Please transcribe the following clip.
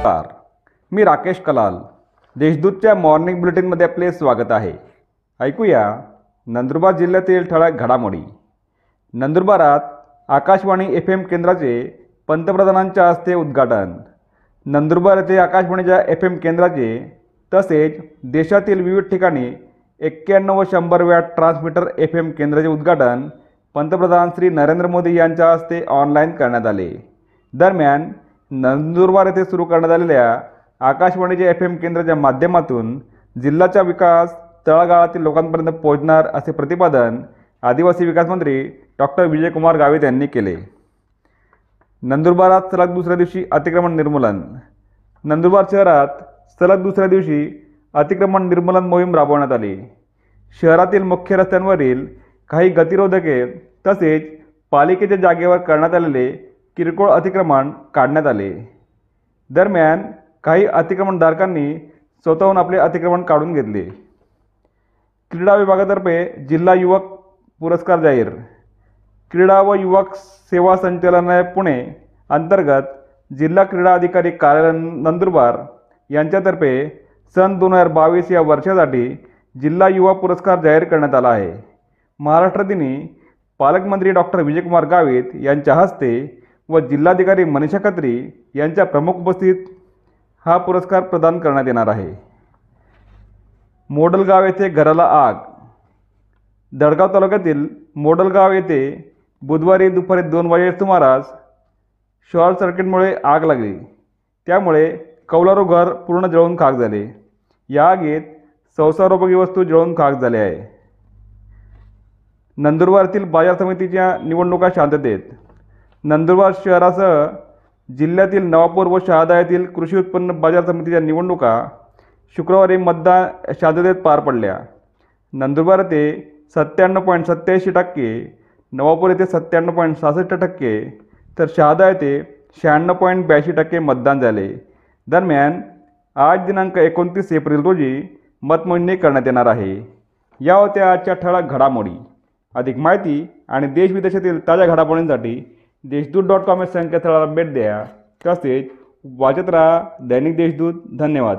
नमस्कार. मी राकेश कलाल. देशदूतच्या मॉर्निंग बुलेटिनमध्ये आपले स्वागत आहे. ऐकूया नंदुरबार जिल्ह्यातील ठळक घडामोडी. नंदुरबारात आकाशवाणी एफ एम केंद्राचे पंतप्रधानांच्या हस्ते उद्घाटन. नंदुरबार येथे आकाशवाणीच्या एफ एम केंद्राचे तसेच देशातील विविध ठिकाणी एक्क्याण्णव व शंभर वॅट ट्रान्समीटर एफ एम केंद्राचे उद्घाटन पंतप्रधान श्री नरेंद्र मोदी यांच्या हस्ते ऑनलाईन करण्यात आले. दरम्यान नंदुरबार येथे सुरू करण्यात आलेल्या आकाशवाणीच्या एफ एम केंद्राच्या माध्यमातून जिल्ह्याचा विकास तळागाळातील लोकांपर्यंत पोहोचणार असे प्रतिपादन आदिवासी विकास मंत्री डॉक्टर विजयकुमार गावित यांनी केले. नंदुरबारात सलग दुसऱ्या दिवशी अतिक्रमण निर्मूलन. नंदुरबार शहरात सलग दुसऱ्या दिवशी अतिक्रमण निर्मूलन मोहीम राबवण्यात आली. शहरातील मुख्य रस्त्यांवरील काही गतिरोधके तसेच पालिकेच्या जागेवर करण्यात आलेले किरकोळ अतिक्रमण काढण्यात आले. दरम्यान काही अतिक्रमणधारकांनी स्वतःहून आपले अतिक्रमण काढून घेतले. क्रीडा विभागातर्फे जिल्हा युवक पुरस्कार जाहीर. क्रीडा व युवक सेवा संचालनालय पुणे अंतर्गत जिल्हा क्रीडा अधिकारी कार्यालय नंदुरबार यांच्यातर्फे सन दोन हजार बावीस या वर्षासाठी जिल्हा युवा पुरस्कार जाहीर करण्यात आला आहे. महाराष्ट्र दिनी पालकमंत्री डॉक्टर विजयकुमार गावित यांच्या हस्ते व जिल्हाधिकारी मनीषा खत्री यांच्या प्रमुख उपस्थित हा पुरस्कार प्रदान करण्यात येणार आहे. मोडलगाव येथे घराला आग. दडगाव तालुक्यातील मोडलगाव येथे बुधवारी दुपारी दोन वाजे सुमारास शॉर्ट सर्किटमुळे आग लागली. त्यामुळे कौलारू घर पूर्ण जळून खाक झाले. या आगीत संसारोपयोगी वस्तू जळून खाक झाल्या आहे. नंदुरबारतील बाजार समितीच्या निवडणुका शांततेत. नंदुरबार शहरासह जिल्ह्यातील नवापूर व शहादा येथील कृषी उत्पन्न बाजार समितीच्या निवडणुका शुक्रवारी मतदान शांततेत पार पडल्या. नंदुरबार येथे सत्त्याण्णव पॉईंट सत्याऐंशी टक्के नवापूर येथे सत्त्याण्णव पॉईंट सहासष्ट टक्के तर शहादा येथे शहाण्णव पॉईंट ब्याऐंशी टक्के मतदान झाले. दरम्यान आज दिनांक एकोणतीस एप्रिल रोजी मतमोजणी करण्यात येणार आहे. या होत्या आजच्या ठळक घडामोडी. अधिक माहिती आणि देशविदेशातील ताज्या घडामोडींसाठी देशदूत डॉट कॉम या संकेतस्थळाला भेट द्या. तसेच वाचत राहा दैनिक देशदूत. धन्यवाद.